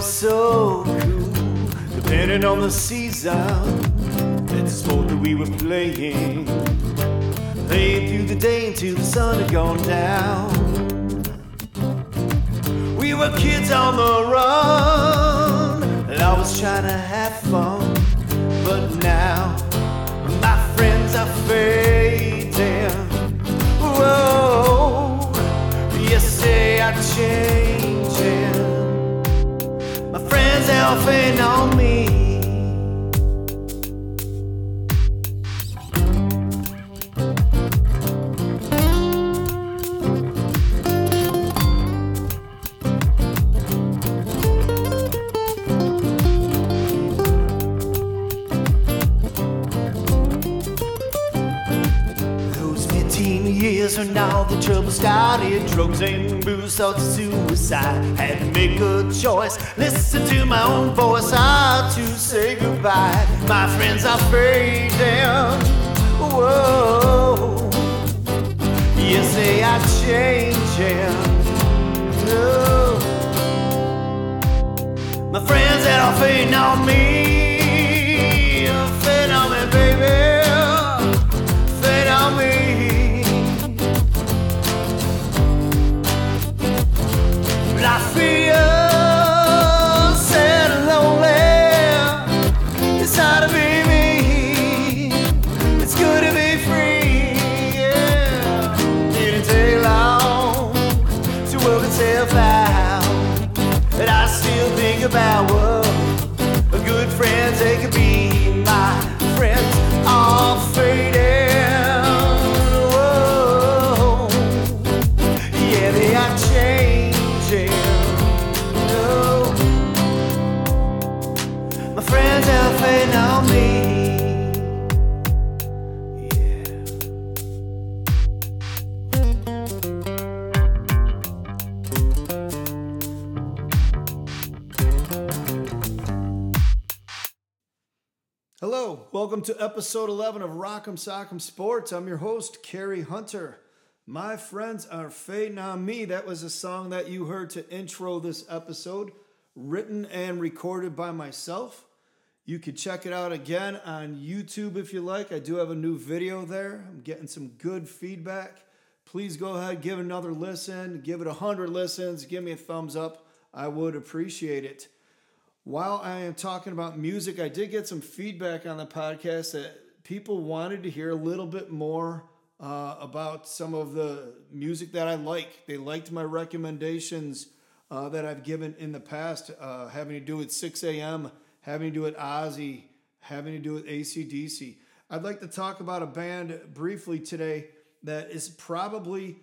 so cool, depending on the season. It's a sport that we were playing. Playing through the day until the sun had gone down. We were kids on the run, and I was trying to have fun. But now, my friends are fading. Whoa, yes, they are changing. Friends on me. Drugs and booze, thoughts of suicide. Had to make a choice, listen to my own voice, how to say goodbye. My friends are fading. Whoa, yes, they are changing. Oh. My friends that are fading on me, fading on me, baby fade on me. Welcome to episode 11 of Rock'em Sock'em Sports. I'm your host, Kerry Hunter. My friends are fading on me. That was a song that you heard to intro this episode, written and recorded by myself. You could check it out again on YouTube if you like. I do have a new video there. I'm getting some good feedback. Please go ahead, give another listen, give it a 100 listens, give me a thumbs up. I would appreciate it. While I am talking about music, I did get some feedback on the podcast that people wanted to hear a little bit more uh, about some of the music that I like. They liked my recommendations uh, that I've given in the past, uh, having to do with Sixx:A.M., having to do with Ozzy, having to do with ACDC. I'd like to talk about a band briefly today that is probably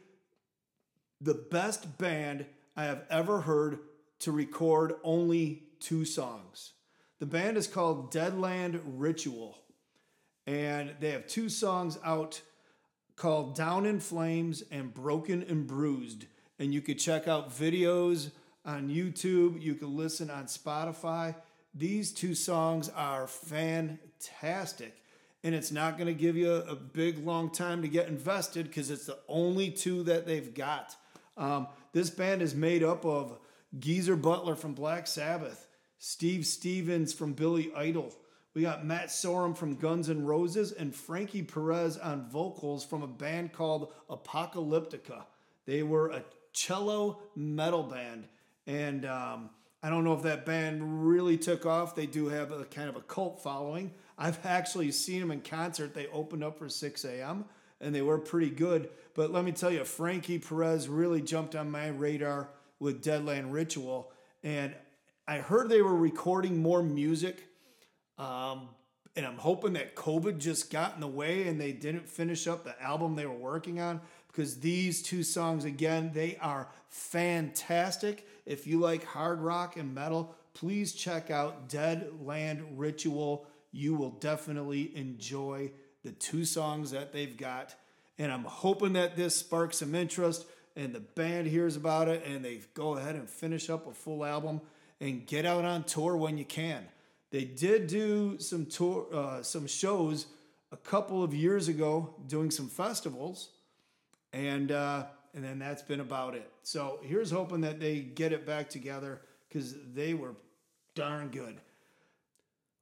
the best band I have ever heard to record only two songs. The band is called Deadland Ritual, and they have two songs out called Down in Flames and Broken and Bruised. And you could check out videos on YouTube, you can listen on Spotify. These two songs are fantastic. And it's not going to give you a big long time to get invested because it's the only two that they've got. Um, this band is made up of Geezer Butler from Black Sabbath, Steve Stevens from Billy Idol. We got Matt Sorum from Guns N' Roses and Frankie Perez on vocals from a band called Apocalyptica. They were a cello metal band, and um, I don't know if that band really took off. They do have a kind of a cult following. I've actually seen them in concert. They opened up for Sixx:A.M. and they were pretty good. But let me tell you, Frankie Perez really jumped on my radar with Deadland Ritual. And I heard they were recording more music. Um, and I'm hoping that COVID just got in the way and they didn't finish up the album they were working on because these two songs, again, they are fantastic. If you like hard rock and metal, please check out Deadland Ritual. You will definitely enjoy the two songs that they've got. And I'm hoping that this sparks some interest and the band hears about it and they go ahead and finish up a full album and get out on tour when you can. They did do some tour, uh, some shows a couple of years ago, doing some festivals, and uh, and then that's been about it. So here's hoping that they get it back together because they were darn good.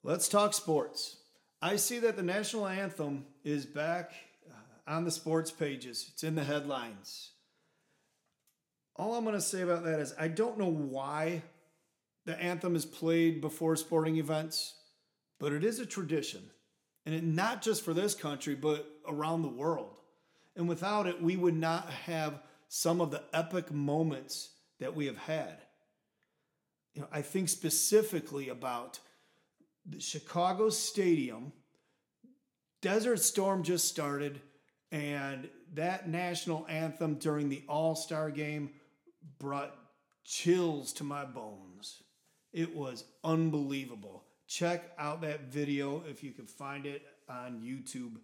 Let's talk sports. I see that the national anthem is back uh, on the sports pages. It's in the headlines. All I'm going to say about that is I don't know why the anthem is played before sporting events, but it is a tradition. And it, not just for this country, but around the world. And without it, we would not have some of the epic moments that we have had. You know, I think specifically about the Chicago Stadium. Desert Storm just started, and that national anthem during the All Star game brought chills to my bones. It was unbelievable. Check out that video if you can find it on YouTube.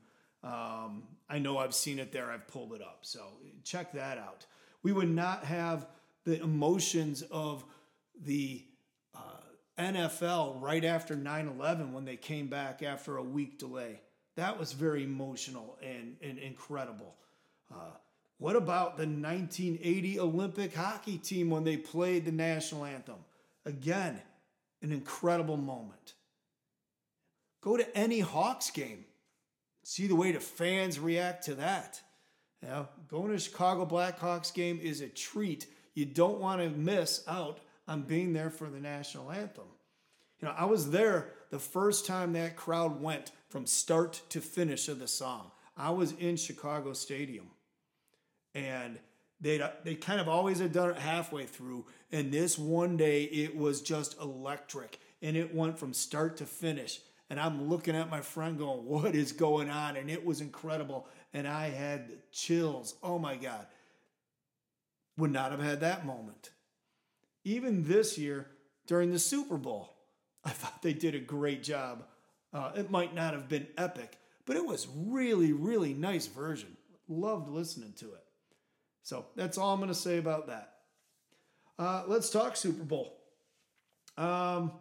Um, I know I've seen it there, I've pulled it up. So check that out. We would not have the emotions of the uh, NFL right after 9 11 when they came back after a week delay. That was very emotional and, and incredible. Uh, what about the 1980 Olympic hockey team when they played the national anthem? Again, an incredible moment. Go to any Hawks game. See the way the fans react to that. Know, going to Chicago Blackhawks game is a treat. You don't want to miss out on being there for the national anthem. You know, I was there the first time that crowd went from start to finish of the song. I was in Chicago Stadium. And they they kind of always had done it halfway through. And this one day it was just electric. And it went from start to finish. And I'm looking at my friend going, What is going on? And it was incredible. And I had chills. Oh my God. Would not have had that moment. Even this year during the Super Bowl, I thought they did a great job. Uh, it might not have been epic, but it was really, really nice version. Loved listening to it. So that's all I'm going to say about that. Uh, let's talk Super Bowl. Um,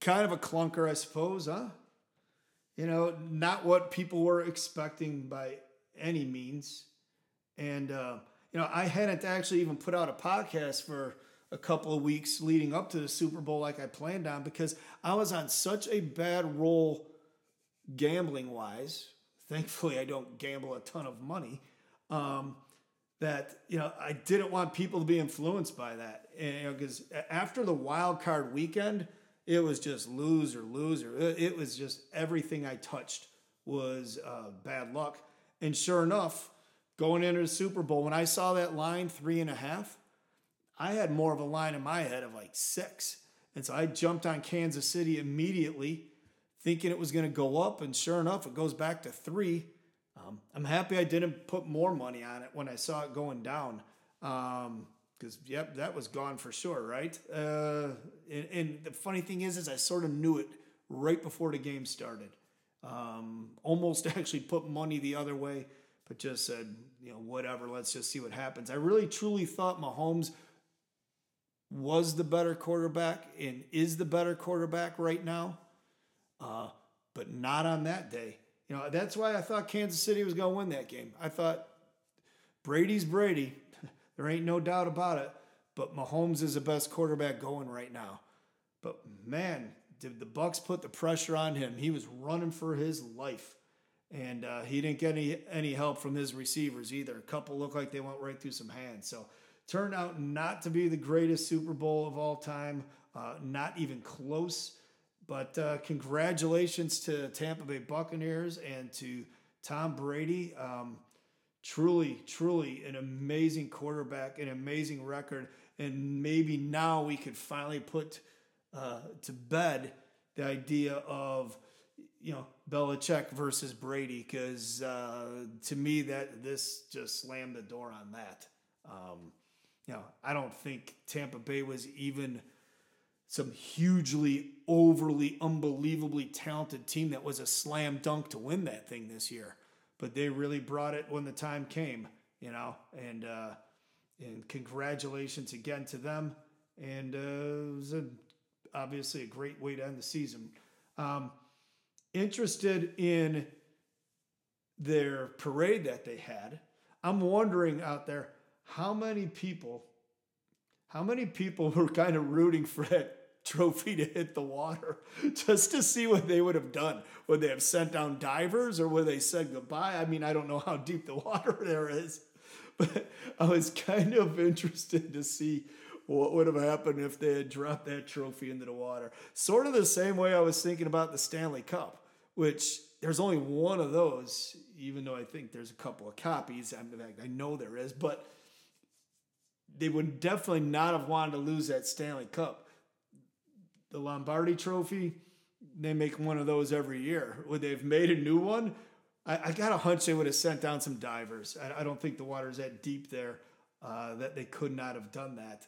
kind of a clunker, I suppose, huh? You know, not what people were expecting by any means. And, uh, you know, I hadn't actually even put out a podcast for a couple of weeks leading up to the Super Bowl like I planned on because I was on such a bad roll gambling wise. Thankfully, I don't gamble a ton of money. Um, that you know I didn't want people to be influenced by that, and, you know, because after the wild card weekend, it was just loser, loser. It was just everything I touched was uh, bad luck. And sure enough, going into the Super Bowl, when I saw that line three and a half, I had more of a line in my head of like six, and so I jumped on Kansas City immediately, thinking it was going to go up, and sure enough, it goes back to three um, I'm happy I didn't put more money on it when I saw it going down. Um, because yep, that was gone for sure, right? Uh, and, and, the funny thing is, is I sort of knew it right before the game started. Um, almost actually put money the other way, but just said, you know, whatever. Let's just see what happens. I really truly thought Mahomes was the better quarterback and is the better quarterback right now, uh, but not on that day. You know, that's why I thought Kansas City was going to win that game. I thought Brady's Brady. there ain't no doubt about it. But Mahomes is the best quarterback going right now. But man, did the Bucs put the pressure on him? He was running for his life, and uh, he didn't get any any help from his receivers either. A couple looked like they went right through some hands. So turned out not to be the greatest Super Bowl of all time. Uh, not even close. But uh, congratulations to Tampa Bay Buccaneers and to Tom Brady. Um, truly, truly an amazing quarterback, an amazing record. And maybe now we could finally put uh, to bed the idea of, you know, Belichick versus Brady, because uh, to me, that this just slammed the door on that. Um, you know, I don't think Tampa Bay was even some hugely, overly, unbelievably talented team that was a slam dunk to win that thing this year. But they really brought it when the time came, you know. And uh, and congratulations again to them. And uh, it was a, obviously a great way to end the season. Um, interested in their parade that they had. I'm wondering out there how many people, how many people were kind of rooting for that trophy to hit the water just to see what they would have done. Would they have sent down divers or would they said goodbye? I mean, I don't know how deep the water there is, but I was kind of interested to see what would have happened if they had dropped that trophy into the water. Sort of the same way I was thinking about the Stanley Cup, which there's only one of those, even though I think there's a couple of copies. In fact, I know there is, but they would definitely not have wanted to lose that Stanley Cup. The Lombardi Trophy, they make one of those every year. Would they have made a new one? I, I got a hunch they would have sent down some divers. I, I don't think the water's that deep there uh, that they could not have done that.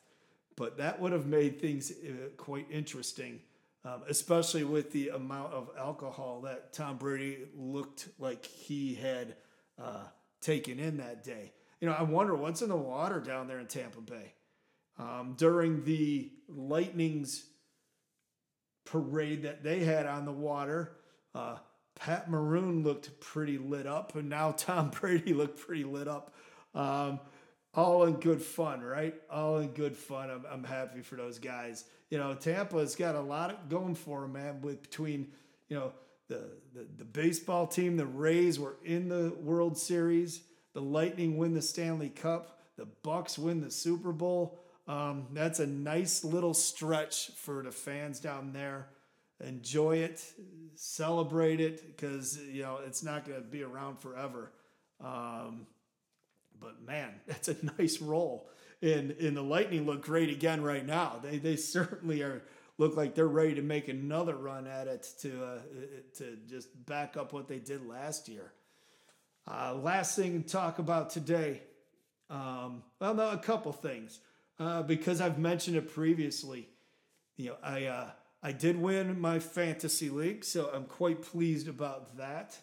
But that would have made things uh, quite interesting, um, especially with the amount of alcohol that Tom Brady looked like he had uh, taken in that day. You know, I wonder what's in the water down there in Tampa Bay. Um, during the Lightning's parade that they had on the water, uh, Pat Maroon looked pretty lit up, and now Tom Brady looked pretty lit up. Um, all in good fun, right? All in good fun. I'm, I'm happy for those guys. You know, Tampa's got a lot going for them, man. With between, you know, the, the the baseball team, the Rays were in the World Series. The Lightning win the Stanley Cup. The Bucs win the Super Bowl. Um, that's a nice little stretch for the fans down there. Enjoy it, celebrate it, because you know it's not going to be around forever. Um, but man, that's a nice roll. And and the Lightning look great again right now. They they certainly are look like they're ready to make another run at it to uh, to just back up what they did last year. Uh, last thing to talk about today. Um, well, no, a couple things uh, because I've mentioned it previously. You know, I uh, I did win my fantasy league, so I'm quite pleased about that.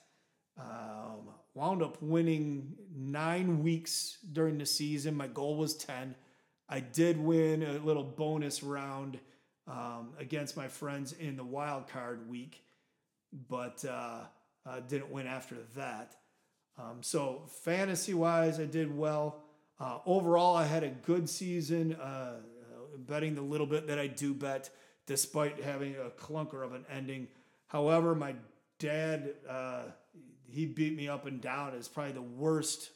Um, wound up winning nine weeks during the season. My goal was 10. I did win a little bonus round um, against my friends in the wild card week, but uh, uh, didn't win after that. Um, so, fantasy wise, I did well. Uh, overall, I had a good season, uh, betting the little bit that I do bet, despite having a clunker of an ending. However, my dad uh, he beat me up and down. It's probably the worst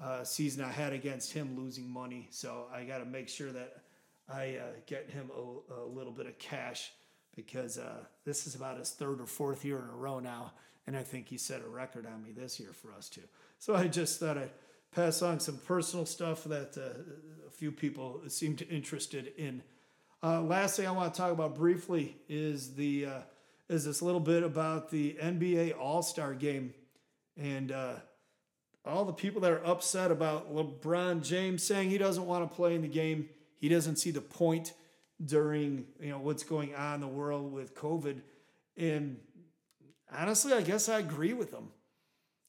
uh, season I had against him losing money. So I got to make sure that I uh, get him a, a, little bit of cash because uh, this is about his third or fourth year in a row now. And I think he set a record on me this year for us too. So I just thought I'd pass on some personal stuff that uh, a few people seemed interested in. Uh, last thing I want to talk about briefly is the uh, is this little bit about the NBA All Star game and uh, all the people that are upset about LeBron James saying he doesn't want to play in the game. He doesn't see the point during you know what's going on in the world with COVID. And honestly, I guess I agree with them.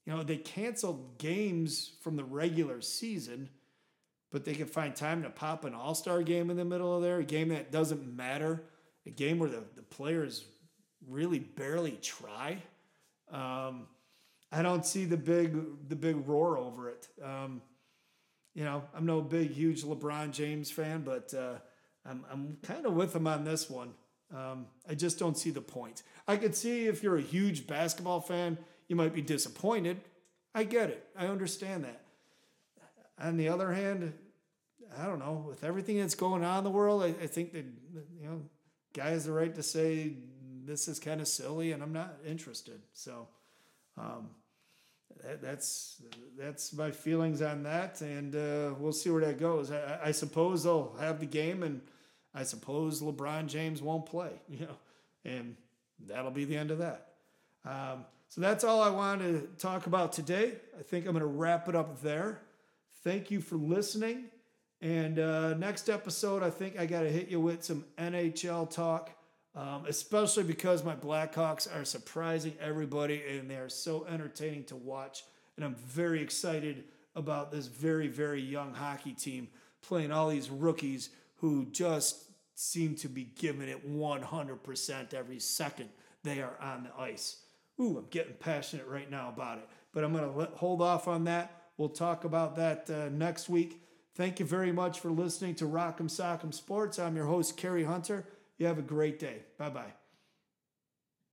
You know, they canceled games from the regular season, but they can find time to pop an all star game in the middle of there, a game that doesn't matter, a game where the, the players really barely try. Um, I don't see the big the big roar over it. Um, you know, I'm no big huge LeBron James fan, but uh, I'm I'm kind of with him on this one. Um, I just don't see the point. I could see if you're a huge basketball fan, you might be disappointed. I get it. I understand that. On the other hand, I don't know. With everything that's going on in the world, I, I think that you know, guy has the right to say this is kind of silly and I'm not interested. So um, that, that's that's my feelings on that, and uh, we'll see where that goes. I, I, suppose they'll have the game, and I suppose LeBron James won't play. You know, and that'll be the end of that. Um, so that's all I wanted to talk about today. I think I'm going to wrap it up there. Thank you for listening. And uh, next episode, I think I got to hit you with some NHL talk um, especially because my Blackhawks are surprising everybody and they are so entertaining to watch. And I'm very excited about this very, very young hockey team playing all these rookies who just seem to be giving it 100% every second they are on the ice. Ooh, I'm getting passionate right now about it. But I'm going to hold off on that. We'll talk about that uh, next week. Thank you very much for listening to Rock'em Sock'em Sports. I'm your host, Kerry Hunter You have a great day. Bye bye.